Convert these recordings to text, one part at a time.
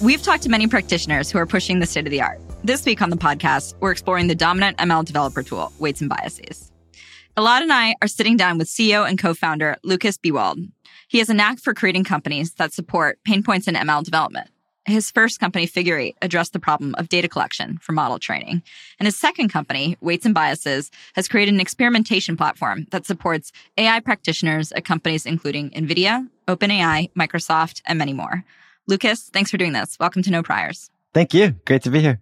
We've talked to many practitioners who are pushing the state of the art. This week on the podcast, we're exploring the dominant ML developer tool, Weights and Biases. Elad and I are sitting down with CEO and co-founder Lukas Biewald. He has a knack for creating companies that support pain points in ML development. His first company, Figure Eight, addressed the problem of data collection for model training. And his second company, Weights and Biases, has created an experimentation platform that supports AI practitioners at companies including NVIDIA, OpenAI, Microsoft, and many more. Lukas, thanks for doing this. Welcome to No Priors. Thank you. Great to be here.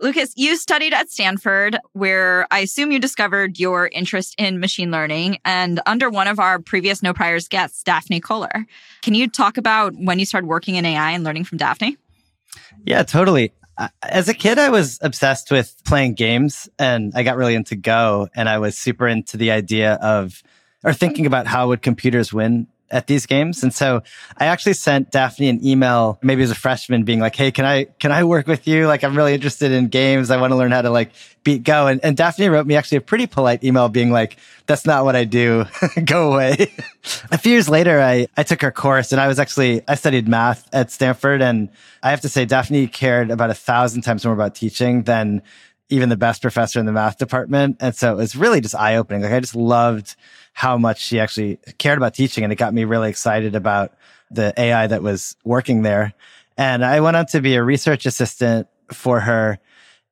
Lukas, you studied at Stanford, where I assume you discovered your interest in machine learning and under one of our previous No Priors guests, Daphne Koller. Can you talk about when you started working in AI and learning from Daphne? Yeah, totally. As a kid, I was obsessed with playing games and I got really into Go and I was super into the idea of or thinking about how would computers win at these games. And so I actually sent Daphne an email, maybe as a freshman being like, Hey, can I, can I work with you? Like, I'm really interested in games. I want to learn how to like beat Go. And, and Daphne wrote me actually a pretty polite email being like, that's not what I do. Go away. a few years later, I, I took her course and I was actually, I studied math at Stanford. And I have to say, Daphne cared about a thousand times more about teaching than even the best professor in the math department. And so it was really just eye opening. Like I just loved how much she actually cared about teaching. And it got me really excited about the AI that was working there. And I went on to be a research assistant for her.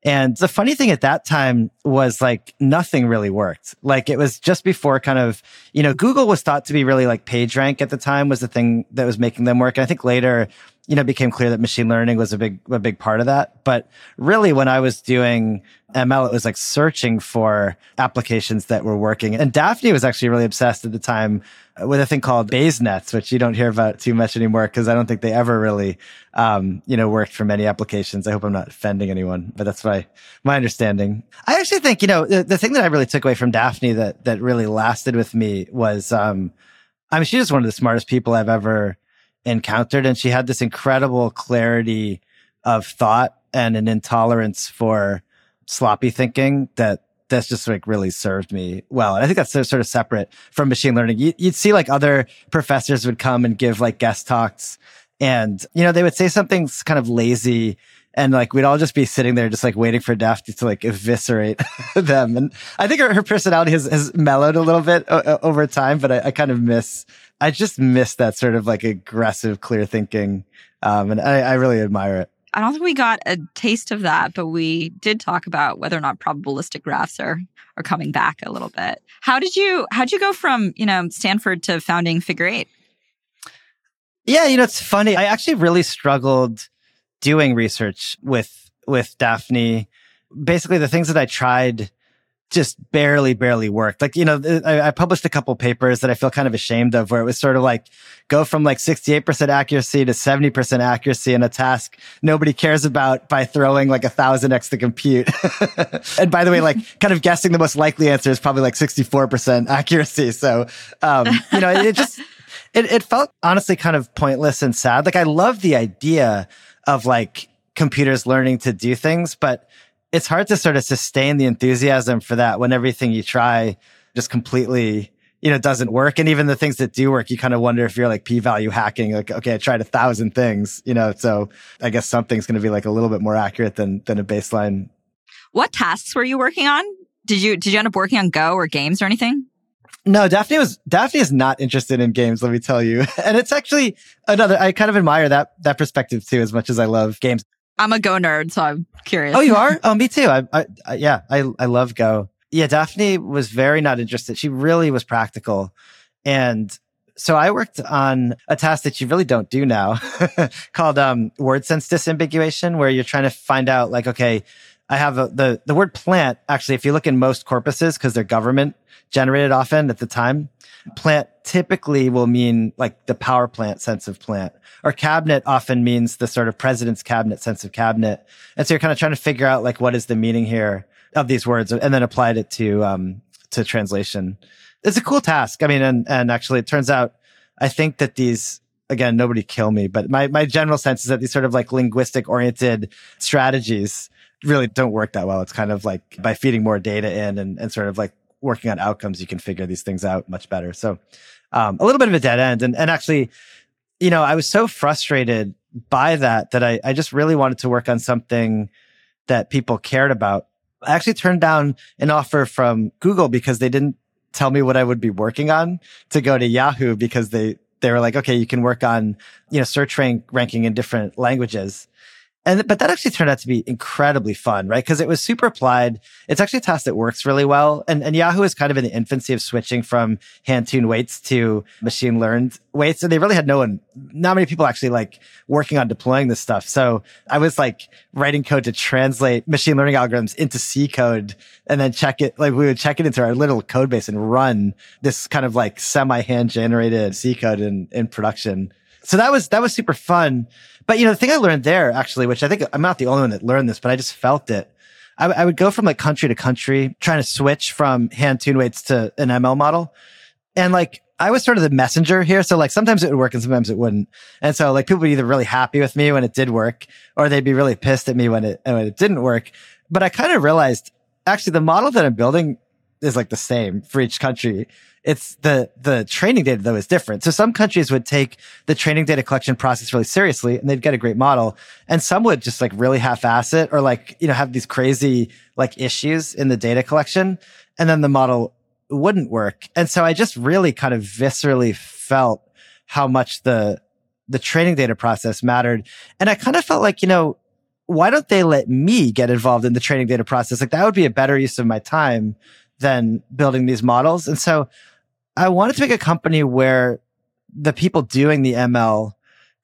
And the funny thing at that time was like nothing really worked. Like it was just before kind of, you know, Google was thought to be really like PageRank at the time was the thing that was making them work. And I think later you know, became clear that machine learning was a big, a big part of that. But really, when I was doing ML, it was like searching for applications that were working. And Daphne was actually really obsessed at the time with a thing called Bayes nets, which you don't hear about too much anymore because I don't think they ever really, um, you know, worked for many applications. I hope I'm not offending anyone, but that's my, my understanding. I actually think, you know, the, the thing that I really took away from Daphne that, that really lasted with me was, um, I mean, she's just one of the smartest people I've ever encountered. And she had this incredible clarity of thought and an intolerance for sloppy thinking that that's just like really served me well. And I think that's sort of separate from machine learning. You, would see like other professors would come and give like guest talks and, you know, they would say something kind of lazy and like we'd all just be sitting there just like waiting for Daphne to like eviscerate them. And I think her, her personality has, has mellowed a little bit o- over time, but I, I kind of miss I just miss that sort of like aggressive, clear thinking. Um, and I, I really admire it. I don't think we got a taste of that, but we did talk about whether or not probabilistic graphs are are coming back a little bit. How did you how did you go from, you know, Stanford to founding Figure 8? Yeah, you know, it's funny. I actually really struggled doing research with with Daphne. Basically the things that I tried just barely, barely worked. Like, you know, I, I, published a couple papers that I feel kind of ashamed of where it was sort of like go from like 68% accuracy to 70% accuracy in a task nobody cares about by throwing like a thousand X to compute. and by the way, like kind of guessing the most likely answer is probably like 64% accuracy. So, um, you know, it just, it, it felt honestly kind of pointless and sad. Like I love the idea of like computers learning to do things, but it's hard to sort of sustain the enthusiasm for that when everything you try just completely you know doesn't work. And even the things that do work you kind of wonder if you're like p-value hacking like okay i tried a thousand things you know so i guess something's going to be like a little bit more accurate than than a baseline. What tasks were you working on? Did you did you end up working on go or games or anything no, Daphne was Daphne is not interested in games, let me tell you. And it's actually another I kind of admire that that perspective too as much as I love games. I'm a Go nerd, so I'm curious. Oh, you are? Oh, me too. I, I, I, yeah, I, I love Go. Yeah, Daphne was very not interested. She really was practical. And so I worked on a task that you really don't do now called um, word sense disambiguation, where you're trying to find out, like, okay, I have a, the, the word plant. Actually, if you look in most corpuses, because they're government generated often at the time, plant typically will mean like the power plant sense of plant or cabinet often means the sort of president's cabinet sense of cabinet. And so you're kind of trying to figure out like what is the meaning here of these words and then applied it to, um, to translation. It's a cool task. I mean, and, and actually it turns out, I think that these, again, nobody kill me, but my, my general sense is that these sort of like linguistic oriented strategies really don't work that well. It's kind of like by feeding more data in and, and sort of like working on outcomes, you can figure these things out much better. So, um, a little bit of a dead end. And, and actually, you know, I was so frustrated by that that I, I just really wanted to work on something that people cared about. I actually turned down an offer from Google because they didn't tell me what I would be working on to go to Yahoo because they, they were like, okay, you can work on, you know, search rank ranking in different languages. And, but that actually turned out to be incredibly fun, right? Because it was super applied. It's actually a task that works really well. And, and Yahoo is kind of in the infancy of switching from hand tuned weights to machine learned weights. And they really had no one, not many people actually like working on deploying this stuff. So I was like writing code to translate machine learning algorithms into C code and then check it. Like we would check it into our little code base and run this kind of like semi hand generated C code in, in production. So that was, that was super fun. But you know, the thing I learned there actually, which I think I'm not the only one that learned this, but I just felt it. I, I would go from like country to country trying to switch from hand tune weights to an ML model. And like, I was sort of the messenger here. So like sometimes it would work and sometimes it wouldn't. And so like people would either really happy with me when it did work or they'd be really pissed at me when it, when it didn't work. But I kind of realized actually the model that I'm building is like the same for each country. It's the, the training data though is different. So some countries would take the training data collection process really seriously and they'd get a great model. And some would just like really half-ass it or like, you know, have these crazy like issues in the data collection. And then the model wouldn't work. And so I just really kind of viscerally felt how much the, the training data process mattered. And I kind of felt like, you know, why don't they let me get involved in the training data process? Like that would be a better use of my time than building these models. And so I wanted to make a company where the people doing the ML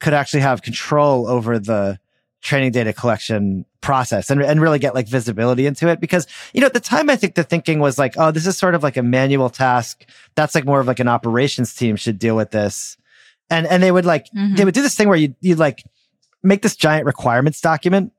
could actually have control over the training data collection process and, and really get like visibility into it. Because, you know, at the time, I think the thinking was like, oh, this is sort of like a manual task. That's like more of like an operations team should deal with this. And, and they would like, mm-hmm. they would do this thing where you, you'd like make this giant requirements document.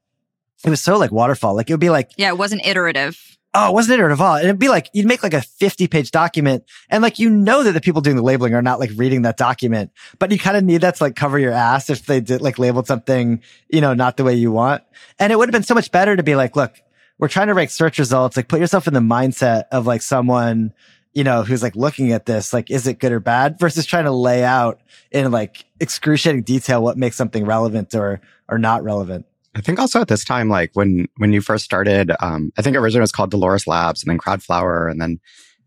It was so like waterfall. Like it would be like, yeah, it wasn't iterative oh, wasn't it at all. And it'd be like, you'd make like a 50 page document and like, you know that the people doing the labeling are not like reading that document, but you kind of need that to like cover your ass if they did like labeled something, you know, not the way you want. And it would have been so much better to be like, look, we're trying to rank search results. Like put yourself in the mindset of like someone, you know, who's like looking at this, like, is it good or bad versus trying to lay out in like excruciating detail what makes something relevant or, or not relevant. I think also at this time, like when when you first started, um, I think originally it was called Dolores Labs, and then Crowdflower, and then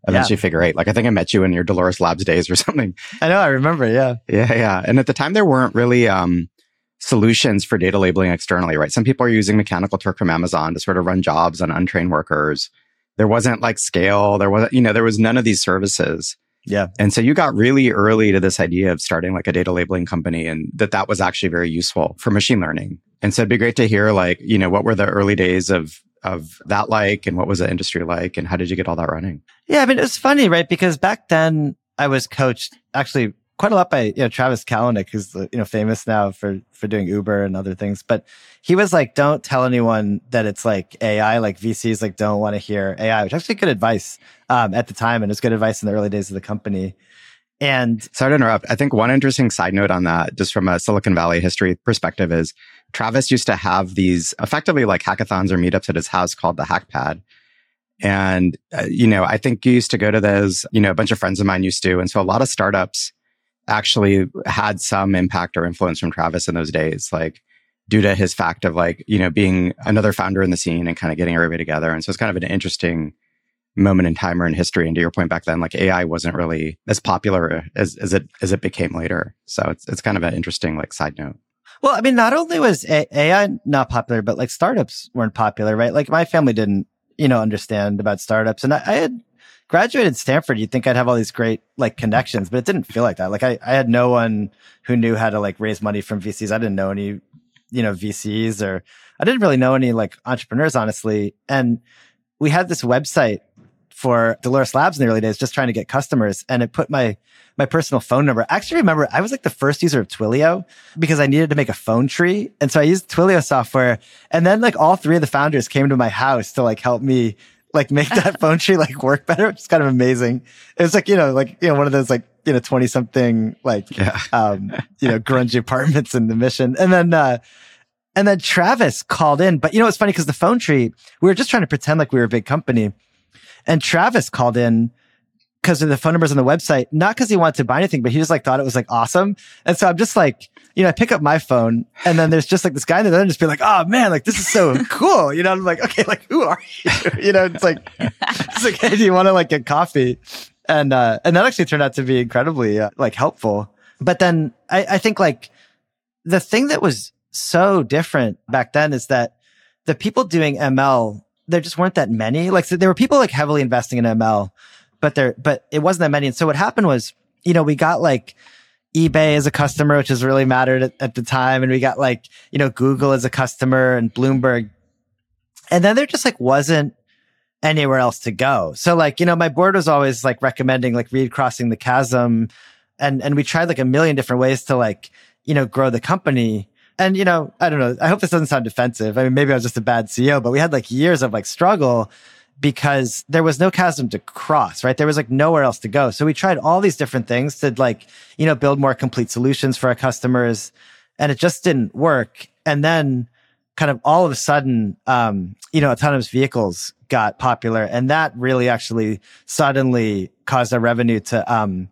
eventually yeah. Figure Eight. Like I think I met you in your Dolores Labs days or something. I know, I remember. Yeah, yeah, yeah. And at the time, there weren't really um, solutions for data labeling externally, right? Some people are using Mechanical Turk from Amazon to sort of run jobs on untrained workers. There wasn't like scale. There wasn't, you know, there was none of these services. Yeah. And so you got really early to this idea of starting like a data labeling company and that that was actually very useful for machine learning. And so it'd be great to hear like, you know, what were the early days of of that like and what was the industry like and how did you get all that running? Yeah, I mean, it's funny, right? Because back then I was coached actually quite a lot by, you know, Travis Kalanick, who's, you know, famous now for, for doing Uber and other things. But he was like, don't tell anyone that it's like AI, like VCs like don't want to hear AI, which actually good advice, um, at the time. And it's good advice in the early days of the company. And sorry to interrupt. I think one interesting side note on that, just from a Silicon Valley history perspective, is Travis used to have these effectively like hackathons or meetups at his house called the Hackpad. And, uh, you know, I think you used to go to those, you know, a bunch of friends of mine used to. And so a lot of startups actually had some impact or influence from Travis in those days, like due to his fact of like, you know, being another founder in the scene and kind of getting everybody together. And so it's kind of an interesting moment in time or in history. And to your point back then, like AI wasn't really as popular as, as it, as it became later. So it's, it's kind of an interesting like side note. Well, I mean, not only was AI not popular, but like startups weren't popular, right? Like my family didn't, you know, understand about startups. And I, I had graduated Stanford. You'd think I'd have all these great like connections, but it didn't feel like that. Like I, I had no one who knew how to like raise money from VCs. I didn't know any, you know, VCs or I didn't really know any like entrepreneurs, honestly. And we had this website for Dolores Labs in the early days, just trying to get customers. And it put my, my personal phone number. I actually remember I was like the first user of Twilio because I needed to make a phone tree. And so I used Twilio software. And then like all three of the founders came to my house to like help me like make that phone tree like work better, which is kind of amazing. It was like, you know, like, you know, one of those like, you know, 20 something like, yeah. um, you know, grungy apartments in the mission. And then, uh, and then Travis called in, but you know, it's funny because the phone tree, we were just trying to pretend like we were a big company. And Travis called in because of the phone numbers on the website, not because he wanted to buy anything, but he just like thought it was like awesome. And so I'm just like, you know, I pick up my phone and then there's just like this guy in there and just be like, oh man, like this is so cool. You know, I'm like, okay, like who are you? you know, it's like, it's like, hey, do you want to like get coffee? And, uh, and that actually turned out to be incredibly uh, like helpful. But then I, I think like the thing that was so different back then is that the people doing ML, there just weren't that many. Like so there were people like heavily investing in ML, but there, but it wasn't that many. And so what happened was, you know, we got like eBay as a customer, which has really mattered at, at the time. And we got like, you know, Google as a customer and Bloomberg. And then there just like wasn't anywhere else to go. So like, you know, my board was always like recommending like read crossing the chasm. And, and we tried like a million different ways to like, you know, grow the company. And, you know, I don't know. I hope this doesn't sound defensive. I mean, maybe I was just a bad CEO, but we had like years of like struggle because there was no chasm to cross, right? There was like nowhere else to go. So we tried all these different things to like, you know, build more complete solutions for our customers and it just didn't work. And then kind of all of a sudden, um, you know, autonomous vehicles got popular and that really actually suddenly caused our revenue to, um,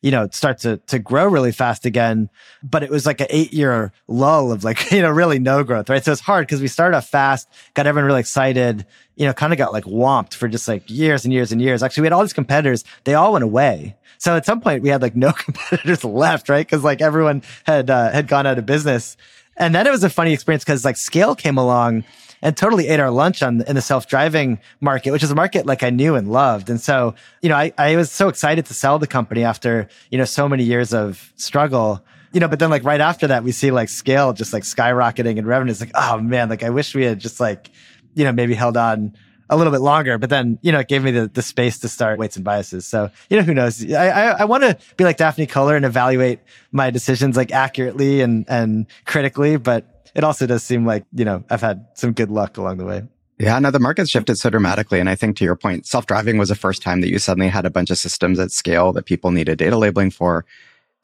you know, start to, to grow really fast again. But it was like an eight year lull of like, you know, really no growth, right? So it's hard because we started off fast, got everyone really excited, you know, kind of got like whomped for just like years and years and years. Actually, we had all these competitors. They all went away. So at some point we had like no competitors left, right? Cause like everyone had, uh, had gone out of business. And then it was a funny experience because like scale came along and totally ate our lunch on in the self-driving market, which is a market like I knew and loved. And so, you know, I, I was so excited to sell the company after, you know, so many years of struggle. You know, but then like right after that, we see like scale just like skyrocketing and revenue. It's like, oh man, like I wish we had just like, you know, maybe held on a little bit longer, but then, you know, it gave me the, the space to start weights and biases. So, you know, who knows? I, I, I want to be like Daphne Koller and evaluate my decisions like accurately and, and critically, but it also does seem like, you know, I've had some good luck along the way. Yeah, no, the market's shifted so dramatically. And I think to your point, self driving was the first time that you suddenly had a bunch of systems at scale that people needed data labeling for.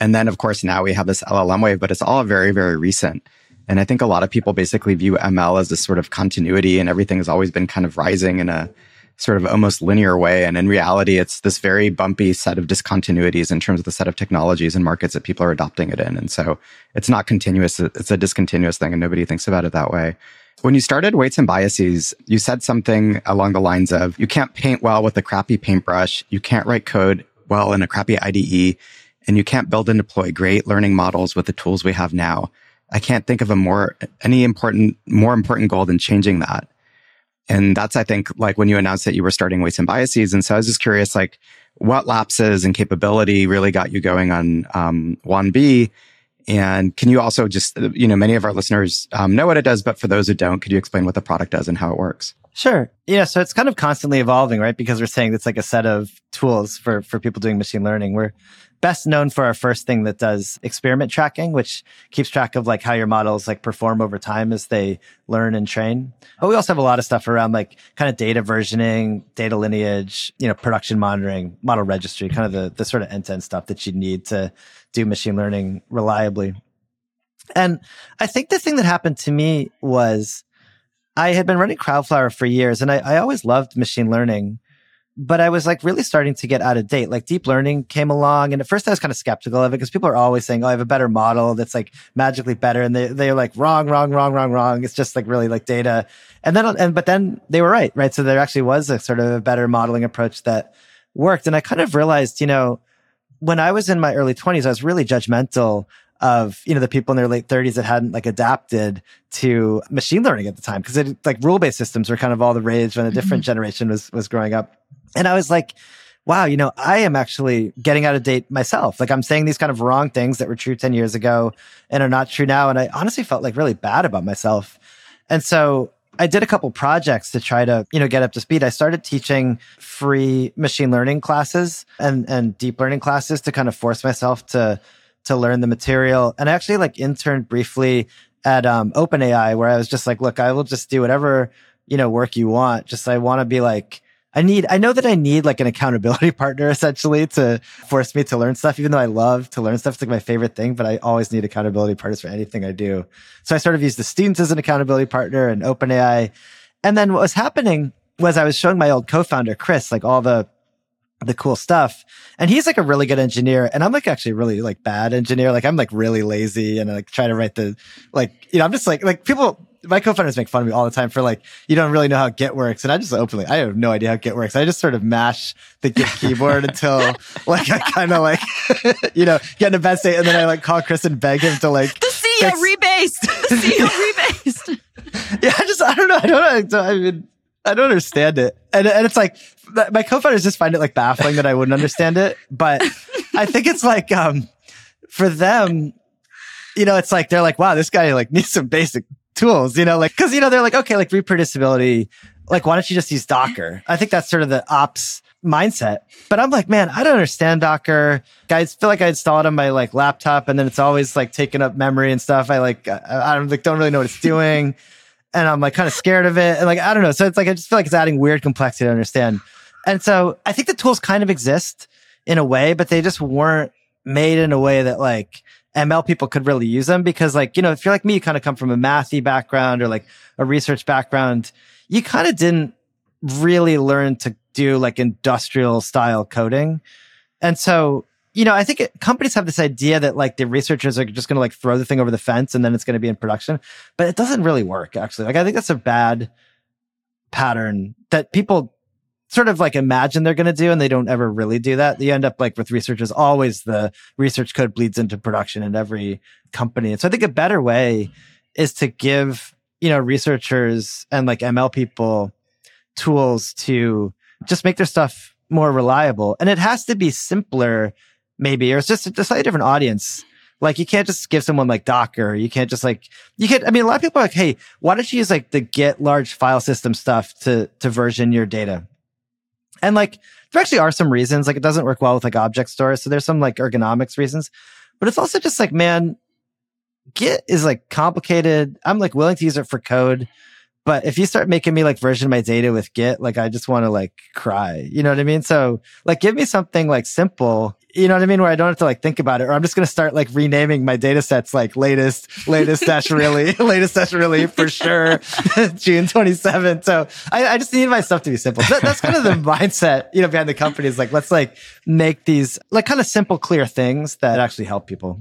And then, of course, now we have this LLM wave, but it's all very, very recent. And I think a lot of people basically view ML as this sort of continuity and everything has always been kind of rising in a sort of almost linear way. And in reality, it's this very bumpy set of discontinuities in terms of the set of technologies and markets that people are adopting it in. And so it's not continuous. It's a discontinuous thing and nobody thinks about it that way. When you started Weights and Biases, you said something along the lines of you can't paint well with a crappy paintbrush. You can't write code well in a crappy IDE and you can't build and deploy great learning models with the tools we have now. I can't think of a more, any important, more important goal than changing that. And that's, I think, like when you announced that you were starting weights and biases. And so I was just curious, like, what lapses and capability really got you going on um, 1B? And can you also just, you know, many of our listeners um, know what it does, but for those who don't, could you explain what the product does and how it works? Sure. Yeah. So it's kind of constantly evolving, right? Because we're saying it's like a set of tools for, for people doing machine learning. We're best known for our first thing that does experiment tracking, which keeps track of like how your models like perform over time as they learn and train. But we also have a lot of stuff around like kind of data versioning, data lineage, you know, production monitoring, model registry, kind of the, the sort of end to end stuff that you need to do machine learning reliably. And I think the thing that happened to me was I had been running Crowdflower for years and I, I always loved machine learning but I was like really starting to get out of date. Like deep learning came along, and at first I was kind of skeptical of it because people are always saying, "Oh, I have a better model that's like magically better," and they they're like wrong, wrong, wrong, wrong, wrong. It's just like really like data, and then and but then they were right, right? So there actually was a sort of a better modeling approach that worked, and I kind of realized, you know, when I was in my early twenties, I was really judgmental of you know the people in their late 30s that hadn't like adapted to machine learning at the time because it like rule based systems were kind of all the rage when a different mm-hmm. generation was was growing up and I was like, wow, you know, I am actually getting out of date myself. Like I'm saying these kind of wrong things that were true 10 years ago and are not true now. And I honestly felt like really bad about myself. And so I did a couple projects to try to, you know, get up to speed. I started teaching free machine learning classes and, and deep learning classes to kind of force myself to, to learn the material. And I actually like interned briefly at um, OpenAI where I was just like, look, I will just do whatever, you know, work you want. Just I want to be like, I need, I know that I need like an accountability partner essentially to force me to learn stuff, even though I love to learn stuff. It's like my favorite thing, but I always need accountability partners for anything I do. So I sort of used the students as an accountability partner and OpenAI. And then what was happening was I was showing my old co-founder, Chris, like all the the cool stuff. And he's like a really good engineer. And I'm like actually really like bad engineer. Like I'm like really lazy and I like try to write the, like, you know, I'm just like, like people, my co-founders make fun of me all the time for like, you don't really know how Git works. And I just openly, I have no idea how Git works. I just sort of mash the Git keyboard until like I kind of like, you know, get in a bad state. And then I like call Chris and beg him to like, the CEO fix- rebased, the CEO rebased. yeah. I just, I don't know. I don't know. I mean, I don't understand it. And, and it's like, my co-founders just find it like baffling that I wouldn't understand it. But I think it's like, um, for them, you know, it's like, they're like, wow, this guy like needs some basic tools, you know, like, cause you know, they're like, okay, like reproducibility, like, why don't you just use Docker? I think that's sort of the ops mindset. But I'm like, man, I don't understand Docker. Guys feel like I install it on my like laptop and then it's always like taking up memory and stuff. I like, I, I don't like, don't really know what it's doing. and I'm like kind of scared of it. And like, I don't know. So it's like, I just feel like it's adding weird complexity to understand. And so I think the tools kind of exist in a way, but they just weren't made in a way that like ML people could really use them because like, you know, if you're like me, you kind of come from a mathy background or like a research background, you kind of didn't really learn to do like industrial style coding. And so, you know, I think it, companies have this idea that like the researchers are just going to like throw the thing over the fence and then it's going to be in production, but it doesn't really work actually. Like I think that's a bad pattern that people sort of like imagine they're going to do and they don't ever really do that. You end up like with researchers, always the research code bleeds into production in every company. And so I think a better way is to give, you know, researchers and like ML people tools to just make their stuff more reliable. And it has to be simpler, maybe, or it's just a slightly different audience. Like you can't just give someone like Docker. You can't just like, you can't, I mean, a lot of people are like, Hey, why don't you use like the Git large file system stuff to, to version your data? And like, there actually are some reasons. Like, it doesn't work well with like object stores. So there's some like ergonomics reasons, but it's also just like, man, Git is like complicated. I'm like willing to use it for code. But if you start making me like version my data with Git, like I just want to like cry. You know what I mean? So like give me something like simple. You know what I mean? Where I don't have to like think about it, or I'm just going to start like renaming my data sets like latest, latest dash really, latest dash really for sure, June 27th. So I, I, just need my stuff to be simple. That, that's kind of the mindset, you know, behind the company is like, let's like make these like kind of simple, clear things that actually help people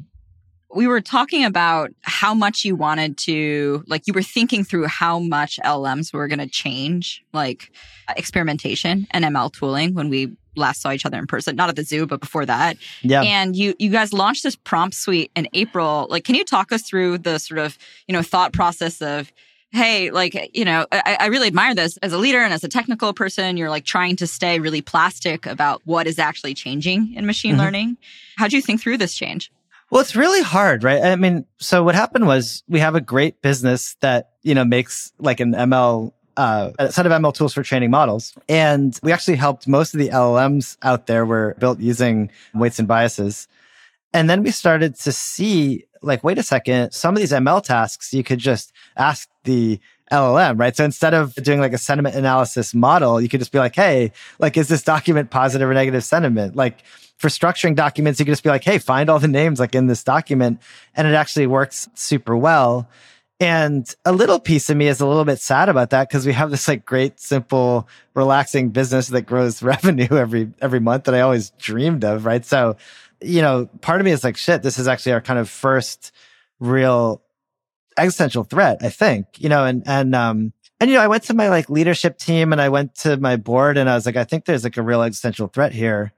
we were talking about how much you wanted to like you were thinking through how much LLMs were going to change like experimentation and ML tooling when we last saw each other in person not at the zoo but before that yeah and you you guys launched this prompt suite in April like can you talk us through the sort of you know thought process of hey, like, you know, I, I, really admire this as a leader and as a technical person. You're like trying to stay really plastic about what is actually changing in machine mm-hmm. learning. how do you think through this change? Well, it's really hard, right? I mean, so what happened was we have a great business that, you know, makes like an ML, uh, a set of ML tools for training models. And we actually helped most of the LLMs out there were built using weights and biases. And then we started to see like, wait a second, some of these ML tasks, you could just ask the LLM, right? So instead of doing like a sentiment analysis model, you could just be like, Hey, like, is this document positive or negative sentiment? Like, for structuring documents, you can just be like, hey, find all the names like in this document. And it actually works super well. And a little piece of me is a little bit sad about that because we have this like great, simple, relaxing business that grows revenue every every month that I always dreamed of, right? So, you know, part of me is like, shit, this is actually our kind of first real existential threat, I think, you know, and and um and you know, I went to my like leadership team and I went to my board and I was like, I think there's like a real existential threat here.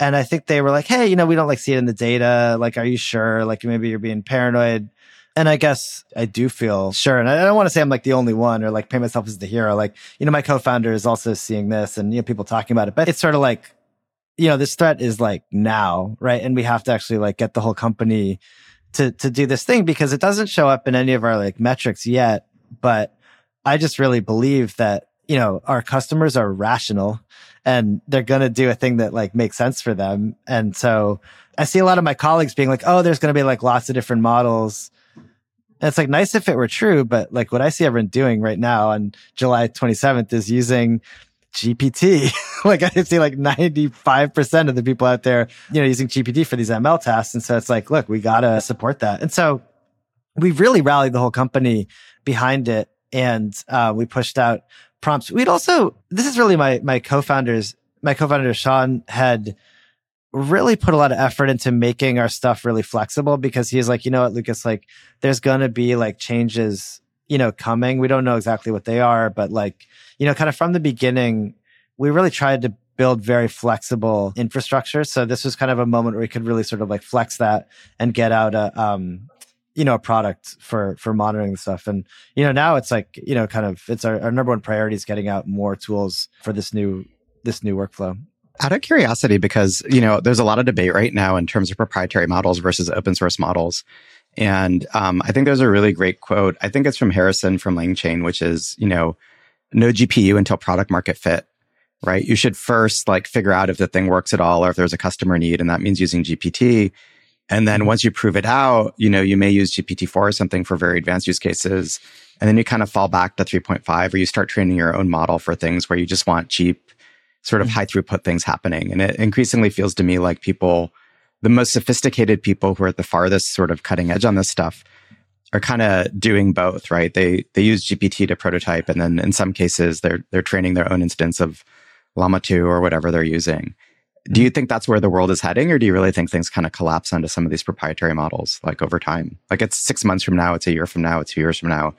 And I think they were like, Hey, you know, we don't like see it in the data. Like, are you sure? Like maybe you're being paranoid. And I guess I do feel sure. And I don't want to say I'm like the only one or like paint myself as the hero. Like, you know, my co-founder is also seeing this and, you know, people talking about it, but it's sort of like, you know, this threat is like now, right? And we have to actually like get the whole company to, to do this thing because it doesn't show up in any of our like metrics yet. But I just really believe that, you know, our customers are rational and they're going to do a thing that like makes sense for them. And so I see a lot of my colleagues being like, oh, there's going to be like lots of different models. And it's like nice if it were true, but like what I see everyone doing right now on July 27th is using GPT. like I see like 95% of the people out there, you know, using GPT for these ML tasks. And so it's like, look, we got to support that. And so we really rallied the whole company behind it. And uh, we pushed out prompts. We'd also, this is really my, my co-founder's my co-founder Shawn had really put a lot of effort into making our stuff really flexible because he's like, you know what, Lukas, like there's to be like changes, you know, coming. We don't know exactly what they are, but like, you know, kind of from the beginning, we really tried to build very flexible infrastructure. So this was kind of a moment where we could really sort of like flex that and get out a, um, you know, a product for, for monitoring the stuff. And, you know, now it's like, you know, kind of, it's our, our number one priority is getting out more tools for this new, this new workflow. Out of curiosity, because, you know, there's a lot of debate right now in terms of proprietary models versus open source models. And um, I think there's a really great quote. I think it's from Harrison from LangChain, which is, you know, no GPU until product market fit, right? You should first like figure out if the thing works at all or if there's a customer need. And that means using GPT. And then once you prove it out, you know, you may use GPT-4 or something for very advanced use cases. And then you kind of fall back to 3.5 or you start training your own model for things where you just want cheap sort of mm-hmm. high throughput things happening. And it increasingly feels to me like people, the most sophisticated people who are at the farthest sort of cutting edge on this stuff are kind of doing both, right? They they use GPT to prototype, and then in some cases they're they're training their own instance of Llama 2 or whatever they're using. Do you think that's where the world is heading, or do you really think things kind of collapse onto some of these proprietary models, like over time? Like it's six months from now, it's a year from now, it's two years from now.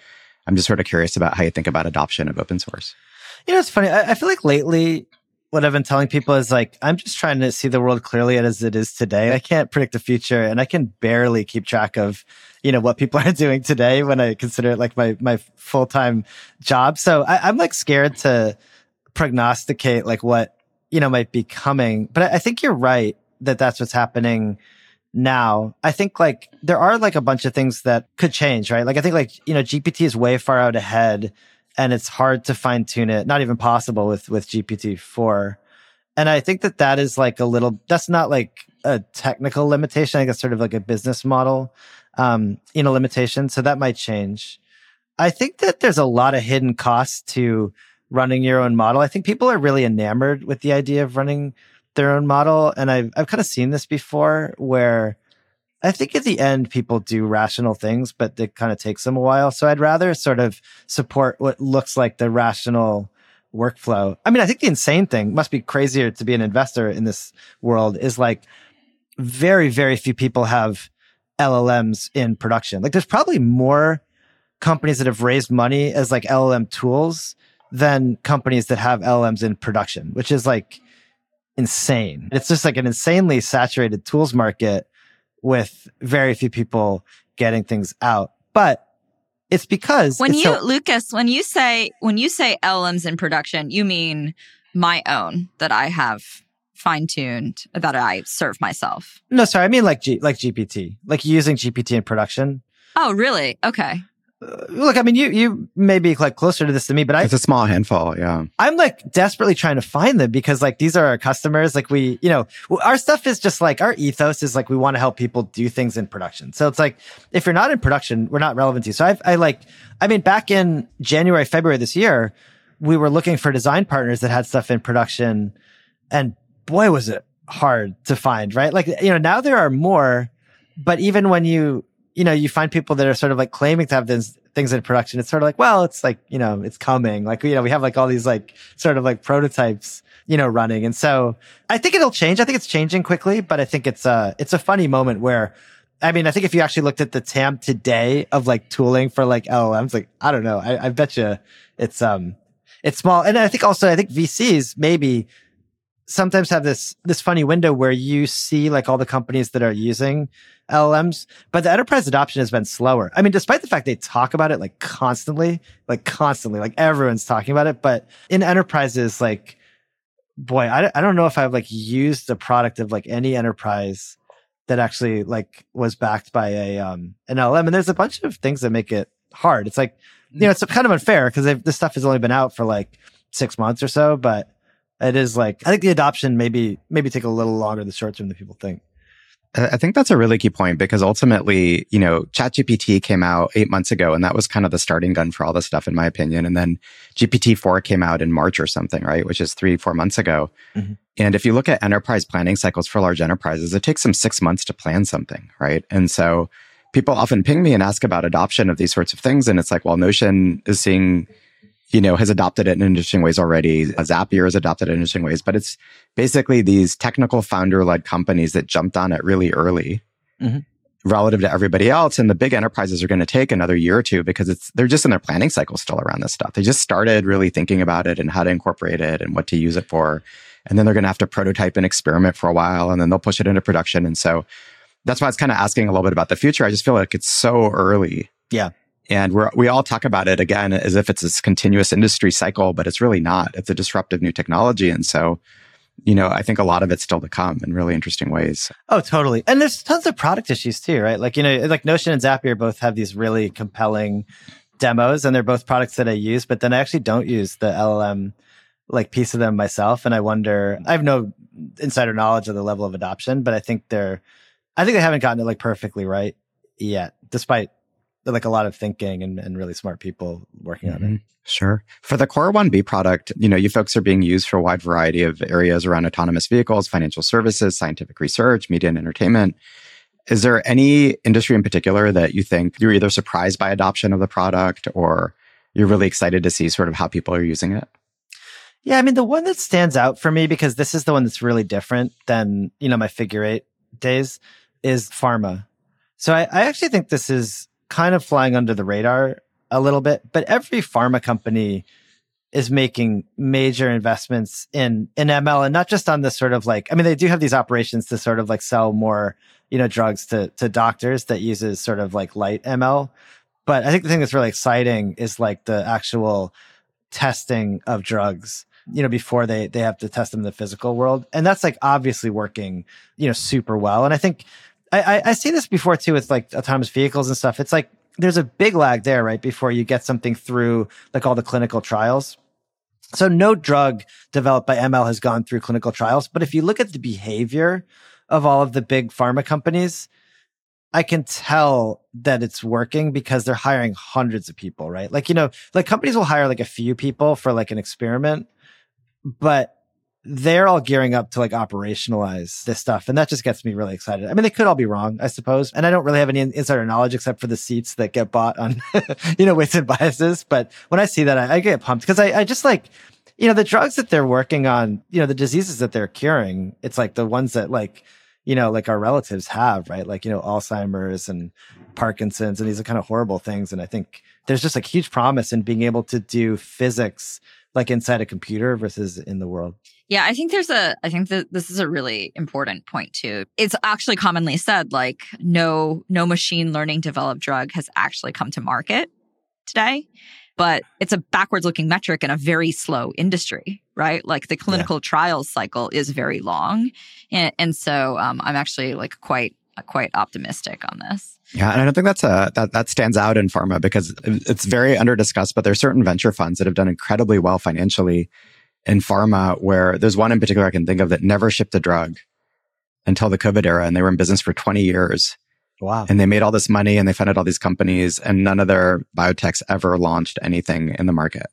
I'm just sort of curious about how you think about adoption of open source. You know, it's funny. I, I feel like lately what I've been telling people is like, I'm just trying to see the world clearly as it is today. I can't predict the future and I can barely keep track of, you know, what people are doing today when I consider it like my, my full time job. So I, am like scared to prognosticate like what, you know, might be coming. But I, think you're right that that's what's happening now. I think like there are like a bunch of things that could change, right? Like I think like, you know, GPT is way far out ahead and it's hard to fine tune it. Not even possible with with GPT four. And I think that that is like a little. That's not like a technical limitation. I think it's sort of like a business model, um, you know, limitation. So that might change. I think that there's a lot of hidden costs to running your own model. I think people are really enamored with the idea of running their own model, and I've I've kind of seen this before where I think at the end, people do rational things, but it kind of takes them a while. So I'd rather sort of support what looks like the rational workflow. I mean, I think the insane thing must be crazier to be an investor in this world is like very, very few people have LLMs in production. Like there's probably more companies that have raised money as like LLM tools than companies that have LMs in production, which is like insane. It's just like an insanely saturated tools market with very few people getting things out. But it's because when it's you so- Lukas, when you say when you say LMs in production, you mean my own that I have fine tuned that I serve myself. No, sorry, I mean like G, like GPT, like using GPT in production. Oh, really? Okay look, I mean, you you may be like closer to this than me, but I, it's a small handful. Yeah, I'm like desperately trying to find them because like these are our customers. Like we, you know, our stuff is just like our ethos is like we want to help people do things in production. So it's like if you're not in production, we're not relevant to you. So I've, I like, I mean, back in January, February this year, we were looking for design partners that had stuff in production, and boy, was it hard to find. Right, like you know, now there are more, but even when you you know, you find people that are sort of like claiming to have these things in production. It's sort of like, well, it's like, you know, it's coming. Like, you know, we have like all these like sort of like prototypes, you know, running. And so I think it'll change. I think it's changing quickly, but I think it's a, it's a funny moment where, I mean, I think if you actually looked at the TAM today of like tooling for like LLMs, like, I don't know. I, I bet you it's, um, it's small. And I think also, I think VCs maybe sometimes have this this funny window where you see like all the companies that are using LLMs, but the enterprise adoption has been slower. I mean, despite the fact they talk about it like constantly, like constantly, like everyone's talking about it, but in enterprises, like, boy, I, I don't know if I've like used a product of like any enterprise that actually like was backed by a um an LLM. And there's a bunch of things that make it hard. It's like, you know, it's kind of unfair because this stuff has only been out for like six months or so, but it is like I think the adoption maybe maybe take a little longer the short term than people think. I think that's a really key point because ultimately, you know, ChatGPT came out eight months ago and that was kind of the starting gun for all this stuff, in my opinion. And then GPT-4 came out in March or something, right? Which is three, four months ago. Mm-hmm. And if you look at enterprise planning cycles for large enterprises, it takes them six months to plan something, right? And so people often ping me and ask about adoption of these sorts of things. And it's like, well, Notion is seeing you know, has adopted it in interesting ways already. Zapier has adopted it in interesting ways, but it's basically these technical founder led companies that jumped on it really early. Mm-hmm relative to everybody else. And the big enterprises are going to take another year or two because it's, they're just in their planning cycle still around this stuff. They just started really thinking about it and how to incorporate it and what to use it for. And then they're going to have to prototype and experiment for a while and then they'll push it into production. And so that's why it's kind of asking a little bit about the future. I just feel like it's so early. Yeah. And we we all talk about it again as if it's this continuous industry cycle, but it's really not. It's a disruptive new technology. And so you know, I think a lot of it's still to come in really interesting ways. Oh, totally. And there's tons of product issues too, right? Like, you know, like Notion and Zapier both have these really compelling demos and they're both products that I use, but then I actually don't use the LLM like piece of them myself. And I wonder, I have no insider knowledge of the level of adoption, but I think they're, I think they haven't gotten it like perfectly right yet, despite like a lot of thinking and, and really smart people working mm-hmm. on it. Mm-hmm. Sure. For the Core 1B product, you know, you folks are being used for a wide variety of areas around autonomous vehicles, financial services, scientific research, media and entertainment. Is there any industry in particular that you think you're either surprised by adoption of the product or you're really excited to see sort of how people are using it? Yeah, I mean, the one that stands out for me because this is the one that's really different than, you know, my figure eight days is pharma. So I, I actually think this is kind of flying under the radar a little bit, but every pharma company is making major investments in in ML and not just on the sort of like I mean they do have these operations to sort of like sell more you know drugs to to doctors that uses sort of like light ML but I think the thing that's really exciting is like the actual testing of drugs you know before they they have to test them in the physical world. And that's like obviously working you know super well. And I think I, I, I see this before too with like autonomous vehicles and stuff. It's like there's a big lag there, right? Before you get something through like all the clinical trials. So no drug developed by ML has gone through clinical trials. But if you look at the behavior of all of the big pharma companies, I can tell that it's working because they're hiring hundreds of people, right? Like, you know, like companies will hire like a few people for like an experiment, but they're all gearing up to like operationalize this stuff. And that just gets me really excited. I mean, they could all be wrong, I suppose. And I don't really have any insider knowledge except for the seats that get bought on, you know, weights and biases. But when I see that, I, I get pumped because I, I just like, you know, the drugs that they're working on, you know, the diseases that they're curing, it's like the ones that like, you know, like our relatives have, right? Like, you know, Alzheimer's and Parkinson's and these are kind of horrible things. And I think there's just like huge promise in being able to do physics like inside a computer versus in the world. Yeah, I think there's a, I think that this is a really important point too. It's actually commonly said like no, no machine learning developed drug has actually come to market today, but it's a backwards looking metric in a very slow industry, right? Like the clinical yeah. trials cycle is very long. And, and so um, I'm actually like quite, quite optimistic on this. Yeah, and I don't think that's a that that stands out in pharma because it's very under discussed. But there are certain venture funds that have done incredibly well financially in pharma where there's one in particular I can think of that never shipped a drug until the COVID era and they were in business for 20 years. Wow. And they made all this money and they funded all these companies and none of their biotechs ever launched anything in the market.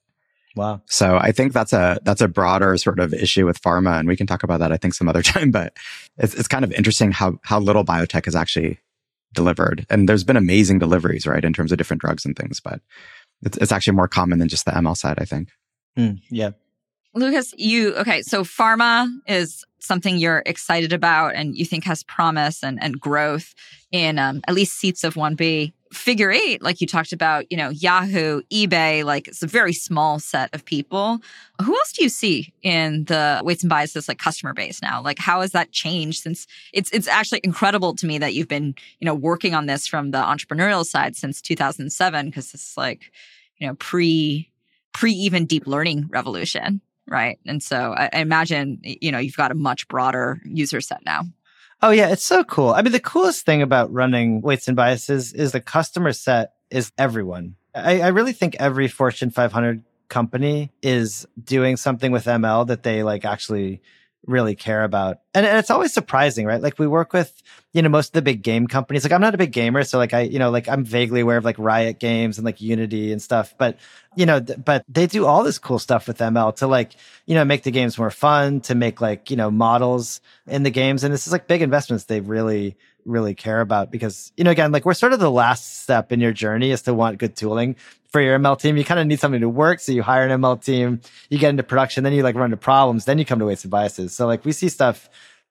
Wow. So I think that's a that's a broader sort of issue with pharma and we can talk about that I think some other time but it's it's kind of interesting how how little biotech has actually delivered. And there's been amazing deliveries, right, in terms of different drugs and things, but it's, it's actually more common than just the ML side, I think. Mm, yeah. Lukas, you okay? So pharma is something you're excited about and you think has promise and, and growth in um, at least seats of 1B. Figure eight, like you talked about, you know, Yahoo, eBay, like it's a very small set of people. Who else do you see in the weights and biases like customer base now? Like how has that changed since it's it's actually incredible to me that you've been, you know, working on this from the entrepreneurial side since 2007 because it's like, you know, pre pre even deep learning revolution right? And so I, I imagine, you know, you've got a much broader user set now. Oh yeah, it's so cool. I mean, the coolest thing about running weights and biases is the customer set is everyone. I, I really think every Fortune 500 company is doing something with ML that they like actually really care about and, and it's always surprising, right? Like we work with, you know, most of the big game companies. Like I'm not a big gamer, so like I, you know, like I'm vaguely aware of like Riot Games and like Unity and stuff. But you know, th- but they do all this cool stuff with ML to like, you know, make the games more fun, to make like, you know, models in the games. And this is like big investments they really, really care about because, you know, again, like we're sort of the last step in your journey is to want good tooling for your ML team. You kind of need something to work. So you hire an ML team, you get into production, then you like run into problems, then you come to weights and biases. So like we see stuff,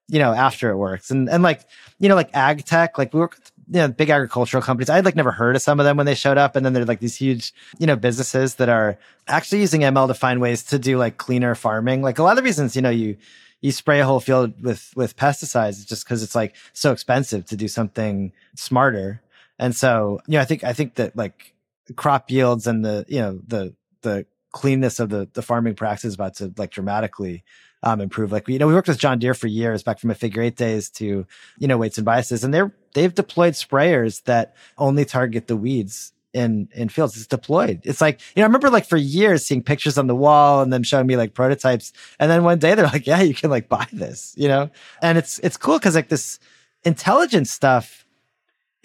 you know, after it works. And and like, you know, like ag tech, like we work with you know, big agricultural companies. I'd like never heard of some of them when they showed up. And then they're like these huge, you know, businesses that are actually using ML to find ways to do like cleaner farming. Like a lot of reasons, you know, you you spray a whole field with with pesticides just because it's like so expensive to do something smarter. And so, you know, I think I think that like crop yields and the you know the the cleanness of the the farming practice is about to like dramatically um, improve. Like you know, we worked with John Deere for years, back from a figure eight days to you know weights and biases, and they're they've deployed sprayers that only target the weeds in in fields. It's deployed. It's like you know, I remember like for years seeing pictures on the wall and them showing me like prototypes, and then one day they're like, yeah, you can like buy this, you know, and it's it's cool because like this intelligence stuff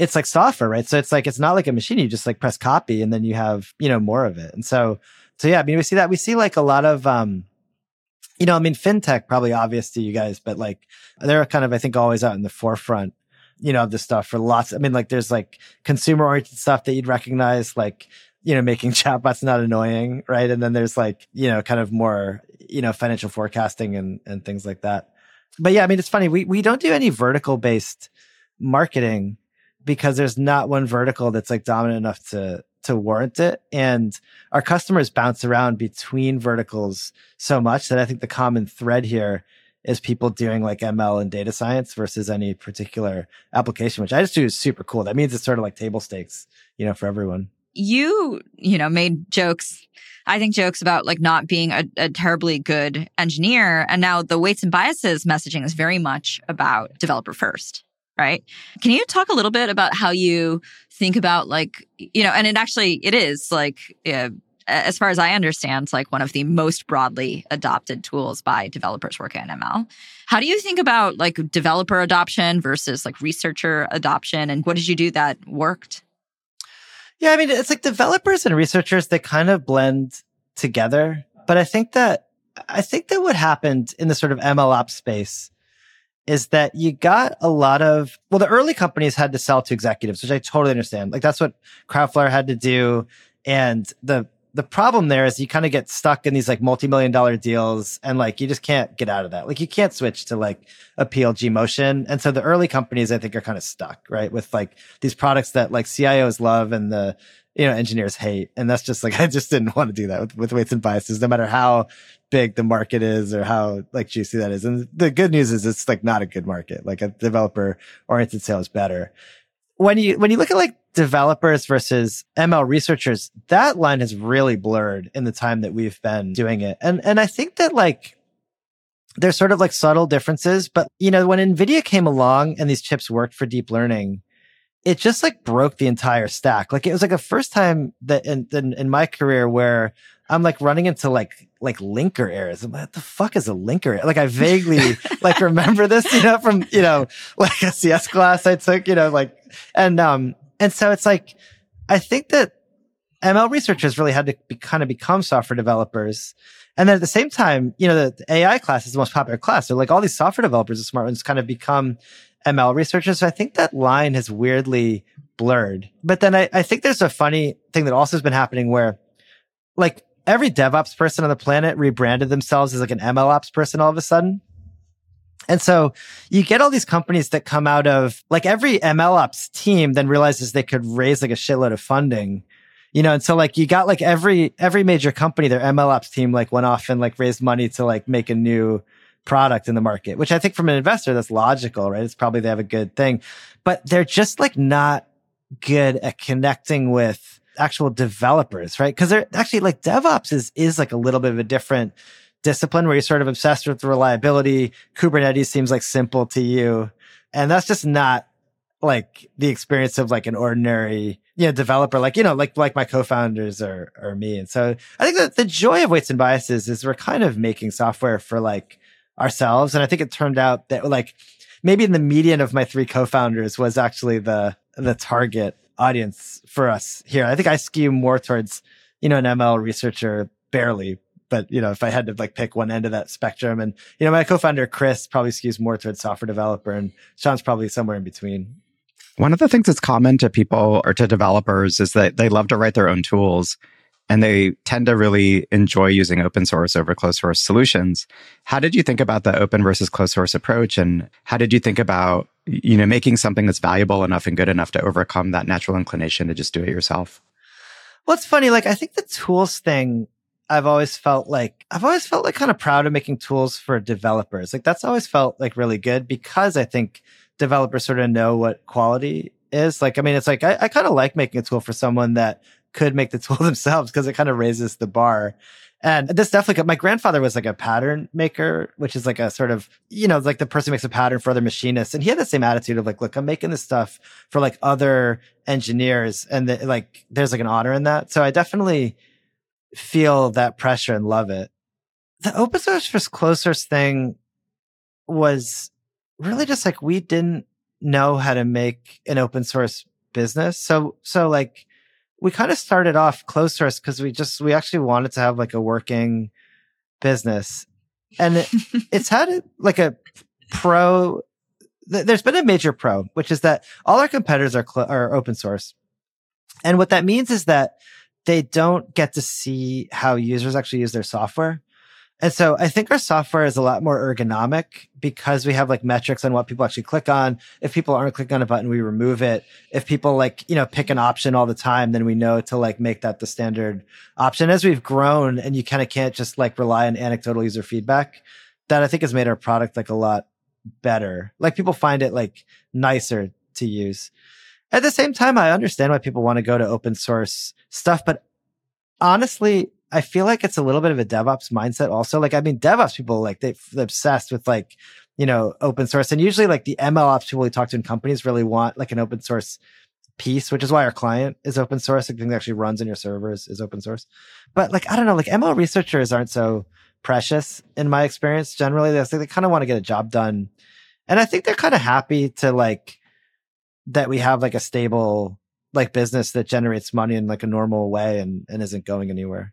it's like software, right? So it's like it's not like a machine. You just like press copy and then you have, you know, more of it. And so so yeah, I mean we see that. We see like a lot of um you know, I mean fintech probably obvious to you guys, but like they're kind of I think always out in the forefront, you know, of this stuff for lots. I mean, like there's like consumer oriented stuff that you'd recognize, like you know, making chatbots not annoying, right? And then there's like, you know, kind of more, you know, financial forecasting and and things like that. But yeah, I mean, it's funny. We we don't do any vertical based marketing because there's not one vertical that's like dominant enough to to warrant it. And our customers bounce around between verticals so much that I think the common thread here is people doing like ML and data science versus any particular application, which I just do is super cool. That means it's sort of like table stakes, you know, for everyone. You, you know, made jokes I think jokes about like not being a, a, terribly good engineer. And now the weights and biases messaging is very much about developer first right? Can you talk a little bit about how you think about like, you know, and it actually, it is like, uh, as far as I understand, it's like one of the most broadly adopted tools by developers working on ML. How do you think about like developer adoption versus like researcher adoption? And what did you do that worked? Yeah, I mean, it's like developers and researchers, they kind of blend together. But I think that, I think that what happened in the sort of ML ops space is that you got a lot of well the early companies had to sell to executives which i totally understand. Like that's what crowdflower had to do. And the the problem there is you kind of get stuck in these like multi-million dollar deals and like you just can't get out of that. Like you can't switch to like a plg motion. And so the early companies i think are kind of stuck right with like these products that like cios love and the you know engineers hate. And that's just like i just didn't want to do that with, with weights and biases no matter how big the market is or how like juicy that is. And the good news is it's like not a good market. Like a developer oriented sale is better. When you, when you look at like developers versus ML researchers, that line has really blurred in the time that we've been doing it. And, and I think that like, there's sort of like subtle differences, but you know, when NVIDIA came along and these chips worked for deep learning, it just like broke the entire stack. Like it was like a first time that in, in, in my career where I'm like running into like like linker errors. I'm like, what the fuck is a linker? Like I vaguely like remember this, you know, from you know like a CS class I took, you know, like and um and so it's like I think that ML researchers really had to be, kind of become software developers. And then at the same time, you know, the, the AI class is the most popular class. So like all these software developers and smart ones kind of become ML researchers. So I think that line has weirdly blurred. But then I, I think there's a funny thing that also has been happening where like every DevOps person on the planet rebranded themselves as like an MLOps person all of a sudden. And so you get all these companies that come out of like every MLOps team then realizes they could raise like a shitload of funding. You know, and so like you got like every every major company, their MLOps team like went off and like raised money to like make a new product in the market, which I think from an investor that's logical, right? It's probably they have a good thing. But they're just like not good at connecting with actual developers, right? Because they're actually like DevOps is is like a little bit of a different discipline where you're sort of obsessed with reliability. Kubernetes seems like simple to you. And that's just not like the experience of like an ordinary, you know, developer, like, you know, like, like my co-founders or, or me. And so I think that the joy of weights and biases is we're kind of making software for like ourselves. And I think it turned out that like maybe in the median of my three co-founders was actually the the target audience for us here. I think I skew more towards, you know, an ML researcher barely, but you know, if I had to like pick one end of that spectrum and you know, my co-founder Chris probably skews more towards software developer and Shawn's probably somewhere in between. One of the things that's common to people or to developers is that they love to write their own tools and they tend to really enjoy using open source over closed source solutions. How did you think about the open versus closed source approach? And how did you think about, you know, making something that's valuable enough and good enough to overcome that natural inclination to just do it yourself? Well, it's funny. Like, I think the tools thing, I've always felt like, I've always felt like kind of proud of making tools for developers. Like, that's always felt like really good because I think developers sort of know what quality is. Like, I mean, it's like, I, I kind of like making a tool for someone that could make the tool themselves because it kind of raises the bar. And this definitely, my grandfather was like a pattern maker, which is like a sort of, you know, like the person makes a pattern for other machinists. And he had the same attitude of like, look, I'm making this stuff for like other engineers. And the, like, there's like an honor in that. So I definitely feel that pressure and love it. The open source closed source thing was really just like we didn't know how to make an open source business. So, so like, we kind of started off closed source because we just we actually wanted to have like a working business. And it, it's had like a pro th- there's been a major pro which is that all our competitors are cl- are open source. And what that means is that they don't get to see how users actually use their software and so I think our software is a lot more ergonomic because we have like metrics on what people actually click on. If people aren't clicking on a button, we remove it. If people like, you know, pick an option all the time, then we know to like make that the standard option. As we've grown and you kind of can't just like rely on anecdotal user feedback, that I think has made our product like a lot better. Like people find it like nicer to use. At the same time, I understand why people want to go to open source stuff, but honestly, I feel like it's a little bit of a DevOps mindset also. Like, I mean, DevOps people, like, they, are obsessed with like, you know, open source. And usually like the ML ops people we talk to in companies really want like an open source piece, which is why our client is open source. The thing that actually runs in your servers is open source. But like, I don't know, like ML researchers aren't so precious in my experience. Generally, they, they kind of want to get a job done. And I think they're kind of happy to like, that we have like a stable like business that generates money in like a normal way and, and isn't going anywhere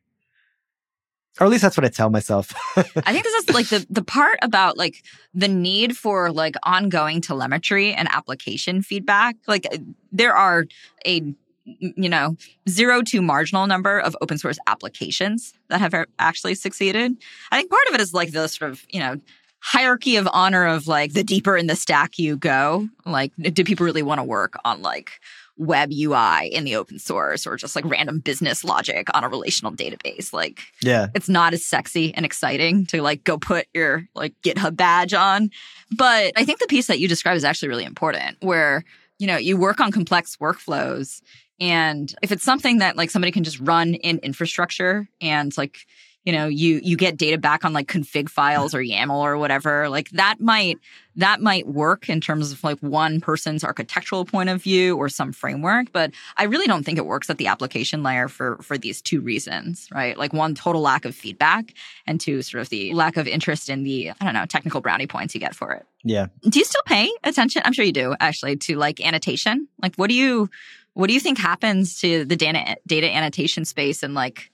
or at least that's what I tell myself. I think this is like the the part about like the need for like ongoing telemetry and application feedback. Like uh, there are a you know zero to marginal number of open source applications that have uh, actually succeeded. I think part of it is like the sort of you know hierarchy of honor of like the deeper in the stack you go. Like, do people really want to work on like web UI in the open source or just like random business logic on a relational database. Like, yeah, it's not as sexy and exciting to like go put your like GitHub badge on. But I think the piece that you describe is actually really important where, you know, you work on complex workflows. And if it's something that like somebody can just run in infrastructure and like, you know you you get data back on like config files or yaml or whatever like that might that might work in terms of like one person's architectural point of view or some framework but i really don't think it works at the application layer for for these two reasons right? Like one total lack of feedback and two sort of the lack of interest in the i don't know technical brownie points you get for it. Yeah. Do you still pay attention? I'm sure you do actually to like annotation. Like what do you what do you think happens to the data data annotation space and like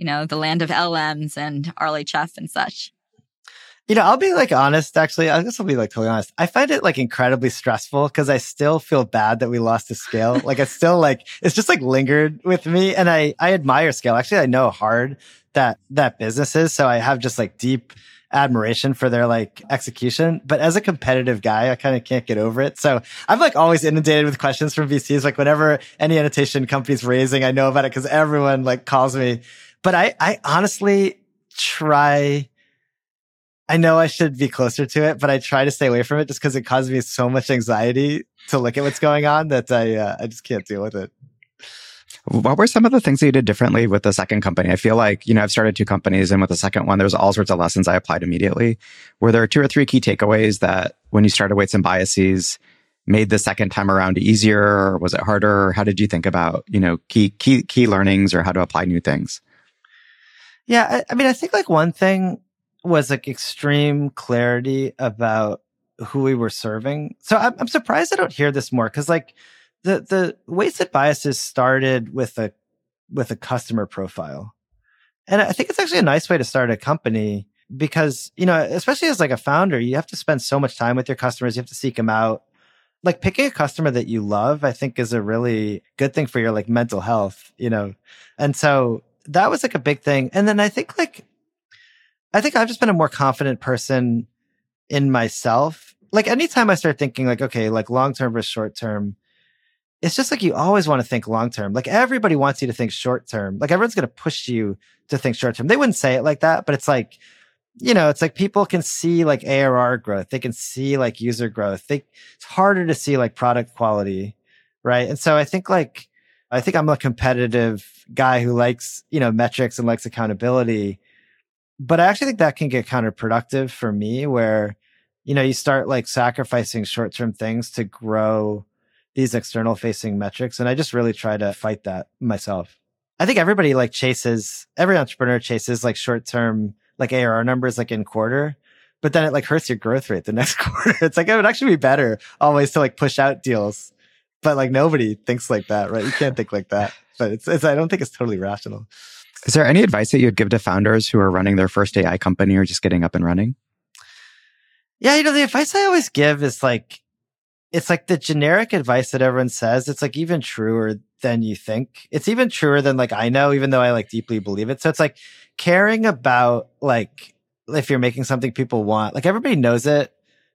you know, the land of LMs and RLHF and such? You know, I'll be like honest, actually. I guess I'll be like totally honest. I find it like incredibly stressful because I still feel bad that we lost the scale. like it's still like, it's just like lingered with me. And I, I admire scale. Actually, I know hard that, that business is. So I have just like deep admiration for their like execution. But as a competitive guy, I kind of can't get over it. So I'm like always inundated with questions from VCs. Like whenever any annotation company's raising, I know about it because everyone like calls me but I, I honestly try. I know I should be closer to it, but I try to stay away from it just because it causes me so much anxiety to look at what's going on that I, uh, I just can't deal with it. What were some of the things that you did differently with the second company? I feel like, you know, I've started two companies and with the second one, there was all sorts of lessons I applied immediately. Were there two or three key takeaways that when you started Weights and Biases made the second time around easier or was it harder? How did you think about, you know, key, key, key learnings or how to apply new things? Yeah, I, I mean, I think like one thing was like extreme clarity about who we were serving. So I'm, I'm surprised I don't hear this more because like the the weights and biases started with a with a customer profile, and I think it's actually a nice way to start a company because you know especially as like a founder you have to spend so much time with your customers you have to seek them out. Like picking a customer that you love i think is a really good thing for your like mental health you know? And so that was like a big thing and then i think like i think i've just been a more confident person in myself like anytime i start thinking like okay like long term versus short term it's just like you always want to think long term. Like everybody wants you to think short term. Like everyone's going to push you to think short term. They wouldn't say it like that, but it's like you know, it's like people can see like ARR growth. They can see like user growth. They, it's harder to see like product quality. Right. And so I think like, I think I'm a competitive guy who likes, you know, metrics and likes accountability. But I actually think that can get counterproductive for me where, you know, you start like sacrificing short term things to grow these external facing metrics. And I just really try to fight that myself. I think everybody like chases, every entrepreneur chases like short term like ARR numbers like in quarter, but then it like hurts your growth rate the next quarter. It's like it would actually be better always to like push out deals. But like nobody thinks like that, right? You can't think like that. But it's, it's I don't think it's totally rational. Is there any advice that you'd give to founders who are running their first AI company or just getting up and running? Yeah, you know, the advice I always give is like it's like the generic advice that everyone says. It's like even truer than you think. It's even truer than like I know, even though I like deeply believe it. So it's like caring about like if you're making something people want, like everybody knows it,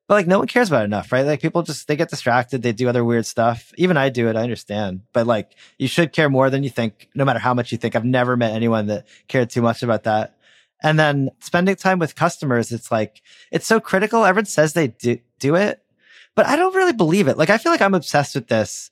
but like no one cares about it enough, right? Like people just they get distracted, they do other weird stuff. Even I do it, I understand. But like you should care more than you think, no matter how much you think. I've never met anyone that cared too much about that. And then spending time with customers, it's like it's so critical. Everyone says they do do it, but I don't really believe it. Like I feel like I'm obsessed with this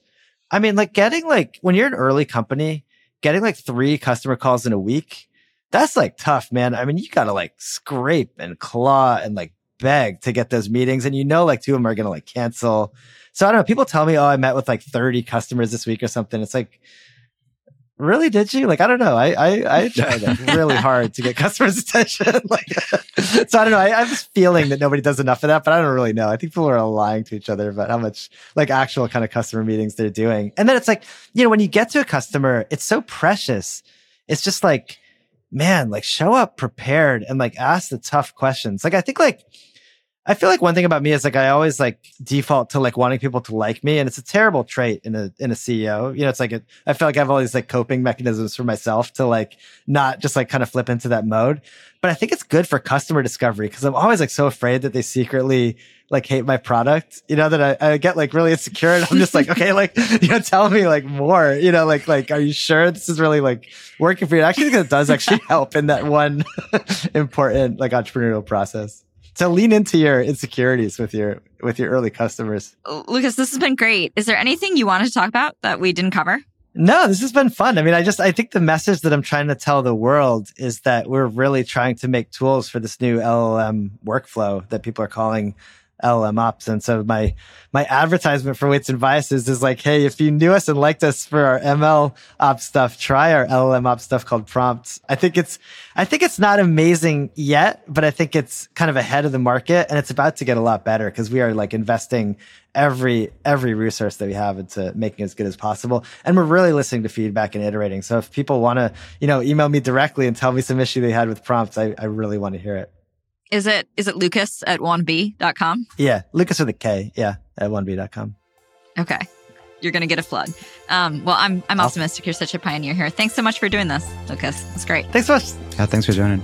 I mean, like getting like when you're an early company, getting like three customer calls in a week, that's like tough, man. I mean, you gotta like scrape and claw and like beg to get those meetings. And you know, like two of them are gonna like cancel. So I don't know. People tell me, oh, I met with like 30 customers this week or something. It's like, really did you like i don't know i i, I tried really hard to get customers attention like so i don't know I, i'm just feeling that nobody does enough of that but i don't really know i think people are lying to each other about how much like actual kind of customer meetings they're doing and then it's like you know when you get to a customer it's so precious it's just like man like show up prepared and like ask the tough questions. Like i think like I feel like one thing about me is like I always like default to like wanting people to like me, and it's a terrible trait in a in a CEO. You know, it's like a, I feel like I have all these like coping mechanisms for myself to like not just like kind of flip into that mode. But I think it's good for customer discovery because I'm always like so afraid that they secretly like hate my product. You know that I, I get like really insecure, and I'm just like, okay, like you know, tell me like more. You know, like like are you sure this is really like working for you? I actually it does actually help in that one important like entrepreneurial process to lean into your insecurities with your with your early customers. Lukas, this has been great. Is there anything you wanted to talk about that we didn't cover? No, this has been fun. I mean, I just I think the message that I'm trying to tell the world is that we're really trying to make tools for this new LLM workflow that people are calling LLM ops. And so my my advertisement for weights and biases is like, hey, if you knew us and liked us for our ML ops stuff, try our LLM ops stuff called prompts. I think it's I think it's not amazing yet, but I think it's kind of ahead of the market and it's about to get a lot better because we are like investing every every resource that we have into making it as good as possible. And we're really listening to feedback and iterating. So if people want to, you know, email me directly and tell me some issue they had with prompts, I, I really want to hear it. Is it is it Lukas at wandb.com? Yeah, Lukas with a K. Yeah, at wandb.com. Okay. You're gonna get a flood. Um, well, I'm I'm awesome. optimistic. You're such a pioneer here. Thanks so much for doing this, Lukas. It's great. Thanks so much. Yeah, thanks for joining.